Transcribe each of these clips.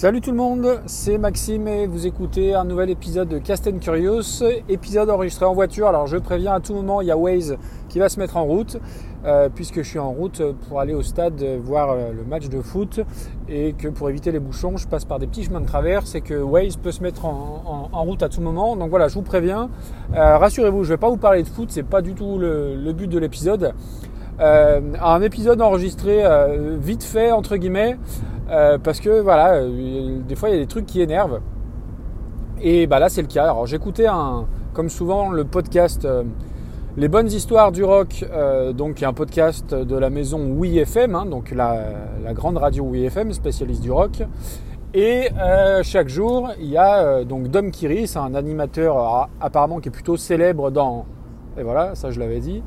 Salut tout le monde, c'est Maxime et vous écoutez un nouvel épisode de Cast and Curious, épisode enregistré en voiture. Alors je préviens à tout moment, il y a Waze qui va se mettre en route, euh, puisque je suis en route pour aller au stade voir euh, le match de foot et que pour éviter les bouchons, je passe par des petits chemins de traverse et que Waze peut se mettre en, route à tout moment. Donc voilà, je vous préviens. Euh, rassurez-vous, je ne vais pas vous parler de foot, c'est pas du tout le, but de l'épisode. un épisode enregistré vite fait entre guillemets euh, parce que voilà, euh, des fois il y a des trucs qui énervent. Et bah là c'est le cas. Alors j'écoutais un, comme souvent le podcast euh, Les bonnes histoires du rock, donc un podcast de la maison Oui FM, hein, donc la, grande radio Oui FM, spécialiste du rock. Et chaque jour, il y a donc Dom Kiris, un animateur apparemment qui est plutôt célèbre dans. Et voilà, ça je l'avais dit.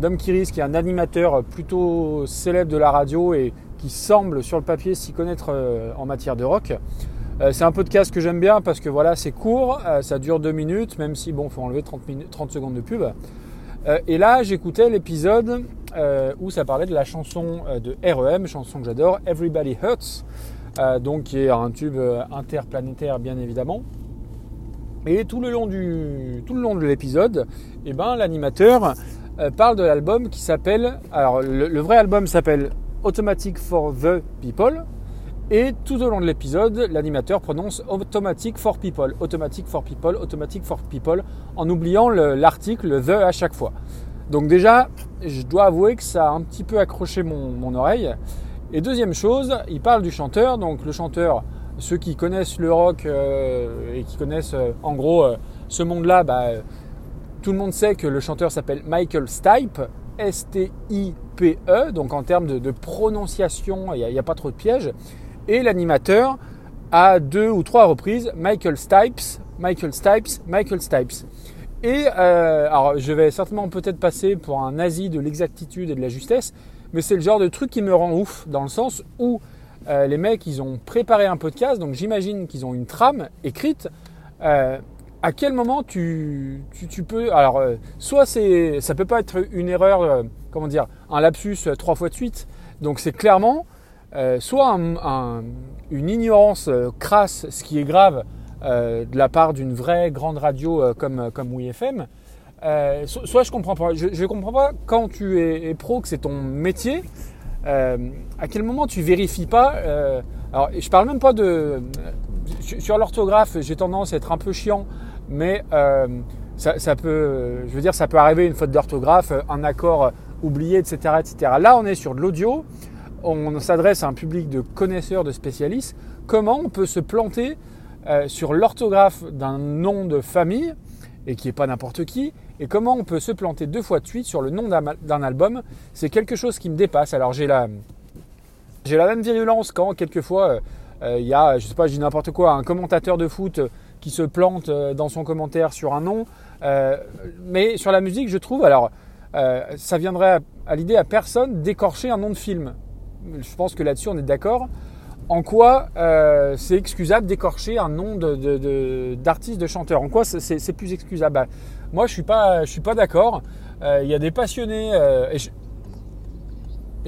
Dom Kiris, qui est un animateur plutôt célèbre de la radio et semble sur le papier s'y connaître euh, en matière de rock. Euh, c'est un podcast que j'aime bien parce que voilà, c'est court, euh, ça dure deux minutes, même si bon, faut enlever 30, minutes, 30 secondes de pub. et là, j'écoutais l'épisode où ça parlait de la chanson de REM, chanson que j'adore, Everybody Hurts, donc qui est un tube interplanétaire bien évidemment. Et tout le long, du, tout le long de l'épisode, eh ben, l'animateur parle de l'album qui s'appelle. Alors, le vrai album s'appelle Automatic for the People. Et tout au long de l'épisode, l'animateur prononce Automatic for People, Automatic for People, Automatic for People, en oubliant l'article the à chaque fois. Donc déjà, je dois avouer que ça a un petit peu accroché mon, oreille. Et deuxième chose, il parle du chanteur. Donc le chanteur, ceux qui connaissent le rock euh, et qui connaissent euh, en gros euh, ce monde-là, bah, tout le monde sait que le chanteur s'appelle Michael Stipe. S-T-I-P-E, donc en termes de, prononciation, il n'y a, pas trop de pièges. Et l'animateur, à deux ou trois reprises, Michael Stipes, Michael Stipes, Michael Stipes. Et euh, alors, je vais certainement peut-être passer pour un nazi de l'exactitude et de la justesse, mais c'est le genre de truc qui me rend ouf, dans le sens où euh, les mecs, ils ont préparé un podcast, donc j'imagine qu'ils ont une trame écrite. Euh, à quel moment tu, peux. Alors, euh, soit c'est, ça peut pas être une erreur, euh, comment dire, un lapsus euh, trois fois de suite. Donc, c'est clairement soit une ignorance crasse, ce qui est grave, de la part d'une vraie grande radio comme, comme WeFM. soit je comprends pas. Je, ne comprends pas quand tu es, pro, que c'est ton métier. à quel moment tu vérifies pas Alors, je parle même pas de. Sur l'orthographe, j'ai tendance à être un peu chiant mais euh, ça, peut, je veux dire, ça peut arriver une faute d'orthographe, un accord oublié, etc., etc. Là, on est sur de l'audio, on s'adresse à un public de connaisseurs, de spécialistes. Comment on peut se planter euh, sur l'orthographe d'un nom de famille et qui n'est pas n'importe qui, et comment on peut se planter deux fois de suite sur le nom d'un album, c'est quelque chose qui me dépasse. Alors j'ai la, j'ai la même virulence quand quelquefois euh, il y a, je sais pas, je n'importe quoi, un commentateur de foot qui se plante euh, dans son commentaire sur un nom. Euh, mais sur la musique, je trouve, alors, euh, ça viendrait à, l'idée à personne d'écorcher un nom de film. Je pense que là-dessus, on est d'accord. En quoi c'est excusable d'écorcher un nom d'artiste, de, chanteur? En quoi c'est plus excusable? Bah, Moi, je suis suis pas d'accord. Il y a des passionnés, et je,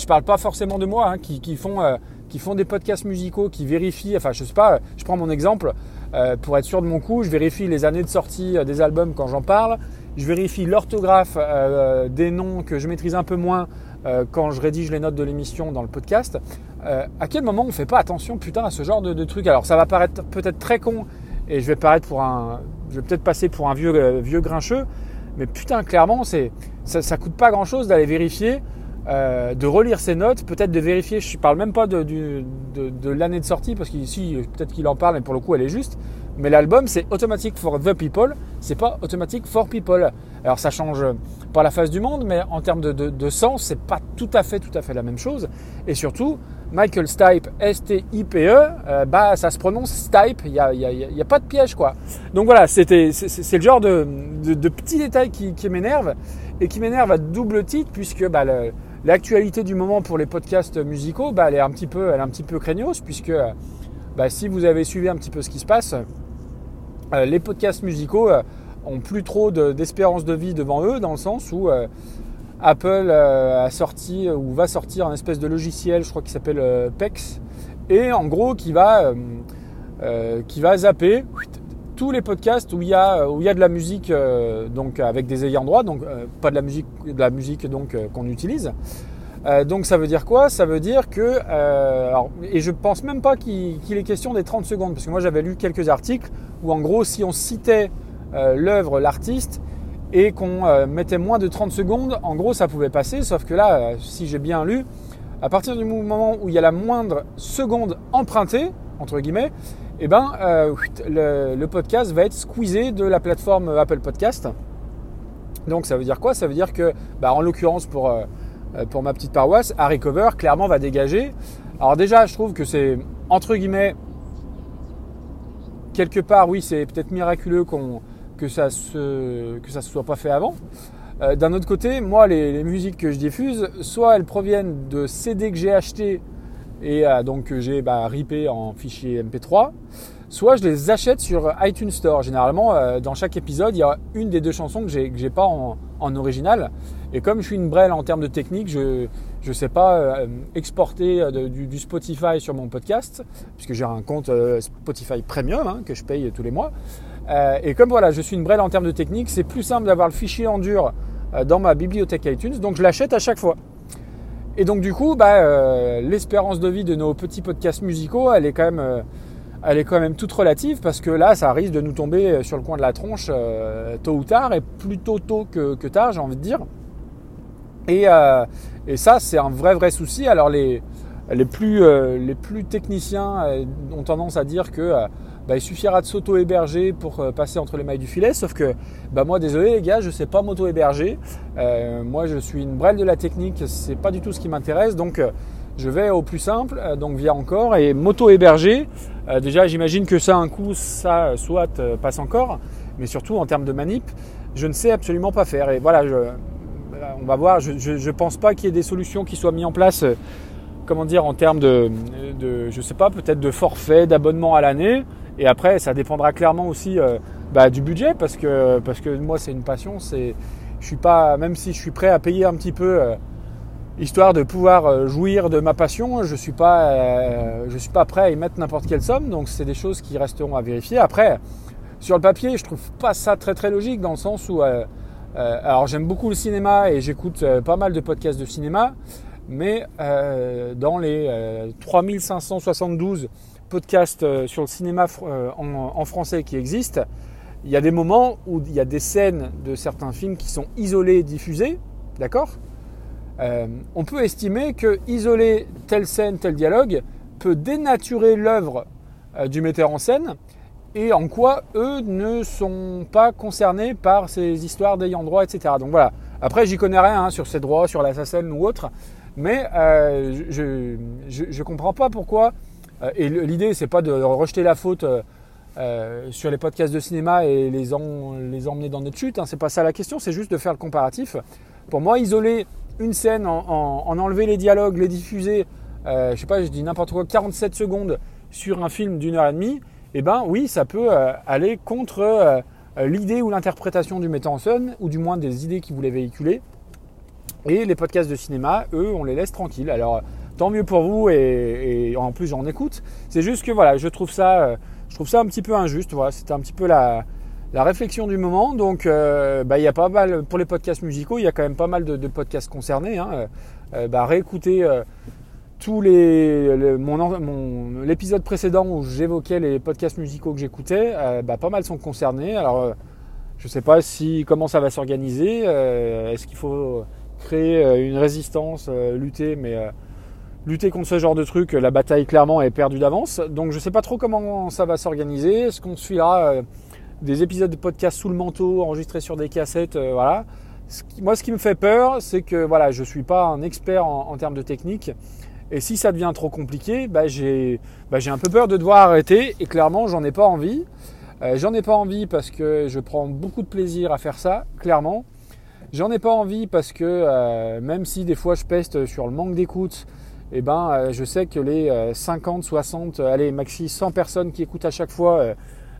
ne parle pas forcément de moi, hein, qui, qui, font, qui font des podcasts musicaux, qui vérifient. Enfin, je sais pas. Je prends mon exemple. Euh, pour être sûr de mon coup, je vérifie les années de sortie euh, des albums quand j'en parle. Je vérifie l'orthographe euh, des noms que je maîtrise un peu moins quand je rédige les notes de l'émission dans le podcast. à quel moment on ne fait pas attention putain à ce genre de, de trucs Alors ça va paraître peut-être très con et je vais paraître pour un, je vais peut-être passer pour un vieux vieux grincheux, mais putain clairement c'est ça, ça coûte pas grand chose d'aller vérifier euh, de relire ses notes, peut-être de vérifier, je ne parle même pas de, de, l'année de sortie, parce qu'ici, peut-être qu'il en parle, mais pour le coup, elle est juste. Mais l'album, c'est Automatic for the People, c'est pas Automatic for People. Alors ça change pas la face du monde, mais en termes de, de, sens, c'est pas tout à fait, tout à fait la même chose. Et surtout, Michael Stipe, S-T-I-P-E, euh, bah ça se prononce Stipe, il n'y a, y a, y a, pas de piège quoi. Donc voilà, c'était, c'est, le genre de, de, petits détails qui, qui m'énervent et qui m'énervent à double titre, puisque bah, le, L'actualité du moment pour les podcasts musicaux, bah, elle, est un petit peu, elle est un petit peu puisque bah, si vous avez suivi un petit peu ce qui se passe, euh, les podcasts musicaux euh, ont plus trop d'espérance de, vie devant eux, dans le sens où euh, Apple a sorti ou va sortir un espèce de logiciel, je crois qu'il s'appelle PEX, et en gros qui va, qui va zapper tous les podcasts où il y a, où il y a de la musique donc avec des ayants droit, donc pas de la musique, de la musique donc qu'on utilise. donc ça veut dire quoi? Ça veut dire que, et je pense même pas qu'il est question des 30 secondes, parce que moi j'avais lu quelques articles où en gros si on citait l'œuvre, l'artiste, et qu'on euh, mettait moins de 30 secondes, en gros ça pouvait passer, sauf que là, euh, si j'ai bien lu, à partir du moment où il y a la moindre seconde empruntée, entre guillemets, eh ben, euh, le, podcast va être squeezé de la plateforme Apple Podcast. Donc ça veut dire quoi? Ça veut dire que, bah, en l'occurrence pour, pour ma petite paroisse, Harry Cover clairement va dégager. Alors déjà, je trouve que c'est, entre guillemets, quelque part, oui, c'est peut-être miraculeux qu'on que ça se se soit pas fait avant. Euh, d'un autre côté, moi, les, musiques que je diffuse, soit elles proviennent de CD que j'ai acheté et euh, donc j'ai bah, ripé en fichier MP3, soit je les achète sur iTunes Store. Généralement, euh, dans chaque épisode, il y a une des deux chansons que j'ai que pas en, original. Et comme je suis une brêle en termes de technique, je je sais pas exporter du, Spotify sur mon podcast, puisque j'ai un compte Spotify Premium hein, que je paye tous les mois. Euh, et comme voilà, je suis une brêle en termes de technique, c'est plus simple d'avoir le fichier en dur euh, dans ma bibliothèque iTunes, donc je l'achète à chaque fois. Et donc du coup, bah, euh, l'espérance de vie de nos petits podcasts musicaux, elle est quand même, elle est quand même toute relative parce que là, ça risque de nous tomber sur le coin de la tronche tôt ou tard, et plutôt tôt que, que tard, j'ai envie de dire. Et, et ça, c'est un vrai vrai souci. Alors les les plus les plus techniciens ont tendance à dire que bah, il suffira de s'auto-héberger pour euh, passer entre les mailles du filet. Sauf que, bah, moi, désolé les gars, je ne sais pas m'auto-héberger. Euh, moi, je suis une brêle de la technique, c'est pas du tout ce qui m'intéresse. Donc, euh, je vais au plus simple, donc via encore, et m'auto-héberger. déjà, j'imagine que ça, un coup, ça, soit passe encore. Mais surtout, en termes de manip, je ne sais absolument pas faire. Et voilà, je, on va voir. Je ne pense pas qu'il y ait des solutions qui soient mises en place comment dire, en termes de, de je sais pas, peut-être de forfait, d'abonnement à l'année. Et après, ça dépendra clairement aussi euh, bah, du budget parce que, parce que moi, c'est une passion. C'est, je suis pas, même si je suis prêt à payer un petit peu, euh, histoire de pouvoir euh, jouir de ma passion, je suis pas, je suis pas prêt à y mettre n'importe quelle somme. Donc, c'est des choses qui resteront à vérifier. Après, sur le papier, je trouve pas ça très très logique dans le sens où, alors j'aime beaucoup le cinéma et j'écoute pas mal de podcasts de cinéma, mais dans les 3572 podcasts euh, sur le cinéma euh, en, français qui existent, il y a des moments où il y a des scènes de certains films qui sont isolées, diffusées, d'accord? Euh, On peut estimer que isoler telle scène, tel dialogue peut dénaturer l'œuvre du metteur en scène et en quoi eux ne sont pas concernés par ces histoires d'ayant droit, etc. Donc voilà. Après, j'y connais rien hein, sur ces droits, sur la scène ou autre, mais je, je, comprends pas pourquoi euh, et l'idée, c'est pas de rejeter la faute euh, euh, sur les podcasts de cinéma et les, emmener dans notre chute. Hein. C'est pas ça la question, c'est juste de faire le comparatif. Pour moi, isoler une scène, en, enlever les dialogues, les diffuser, je sais pas, je dis n'importe quoi, 47 secondes sur un film d'une heure et demie, eh ben oui, ça peut aller contre l'idée ou l'interprétation du metteur en scène, ou du moins des idées qu'il voulait véhiculer. Et les podcasts de cinéma, eux, on les laisse tranquilles. Alors, tant mieux pour vous et, en plus j'en écoute. C'est juste que voilà, je trouve ça, euh, je trouve ça un petit peu injuste. Voilà, c'était un petit peu la, réflexion du moment. Donc, euh, bah, il y a pas mal pour les podcasts musicaux, il y a quand même pas mal de, podcasts concernés. Hein. Euh, bah, réécouter tous les, mon, l'épisode précédent où j'évoquais les podcasts musicaux que j'écoutais, bah, pas mal sont concernés. Alors, je sais pas si comment ça va s'organiser. Est-ce qu'il faut créer une résistance, lutter, mais lutter contre ce genre de truc, la bataille clairement est perdue d'avance. Donc je ne sais pas trop comment ça va s'organiser. Est-ce qu'on suivra euh, des épisodes de podcast sous le manteau, enregistrés sur des cassettes, euh, voilà. moi, ce qui me fait peur, c'est que voilà, je suis pas un expert en, termes de technique. Et si ça devient trop compliqué, bah, j'ai bah, un peu peur de devoir arrêter. Et clairement, j'en ai pas envie. Euh, j'en ai pas envie parce que je prends beaucoup de plaisir à faire ça, clairement. J'en ai pas envie parce que même si des fois je peste sur le manque d'écoute, eh ben, euh, je sais que les 50, euh, 60, euh, allez, maxi 100 personnes qui écoutent à chaque fois,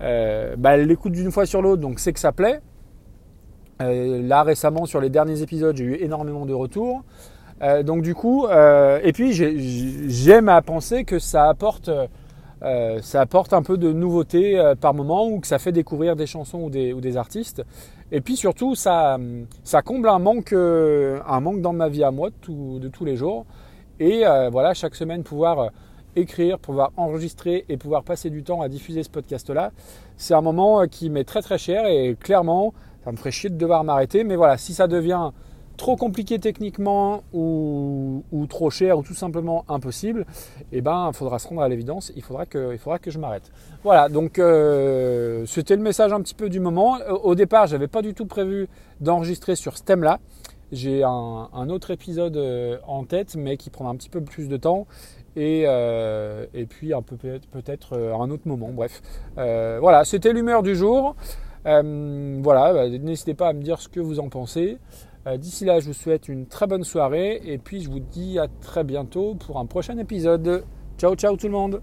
bah, elles l'écoutent d'une fois sur l'autre, donc c'est que ça plaît. là, récemment, sur les derniers épisodes, j'ai eu énormément de retours. donc du coup, et puis j'aime à penser que ça apporte, un peu de nouveauté par moment ou que ça fait découvrir des chansons ou des, artistes. Et puis surtout, ça, comble un manque, dans ma vie à moi de tous les jours. Et voilà, chaque semaine pouvoir écrire, pouvoir enregistrer et pouvoir passer du temps à diffuser ce podcast-là, c'est un moment euh, qui m'est très très cher et clairement, ça me ferait chier de devoir m'arrêter. Mais voilà, si ça devient trop compliqué techniquement ou, trop cher ou tout simplement impossible, eh ben, il faudra se rendre à l'évidence, il faudra que, il faudra que je m'arrête. Voilà, donc euh, c'était le message un petit peu du moment. Au départ, j'avais pas du tout prévu d'enregistrer sur ce thème-là. J'ai un, autre épisode euh, en tête, mais qui prendra un petit peu plus de temps et, euh, et puis un peu peut-être euh, un autre moment. Bref, voilà, c'était l'humeur du jour. voilà, bah, n'hésitez pas à me dire ce que vous en pensez. D'ici là, je vous souhaite une très bonne soirée et puis je vous dis à très bientôt pour un prochain épisode. Ciao, ciao tout le monde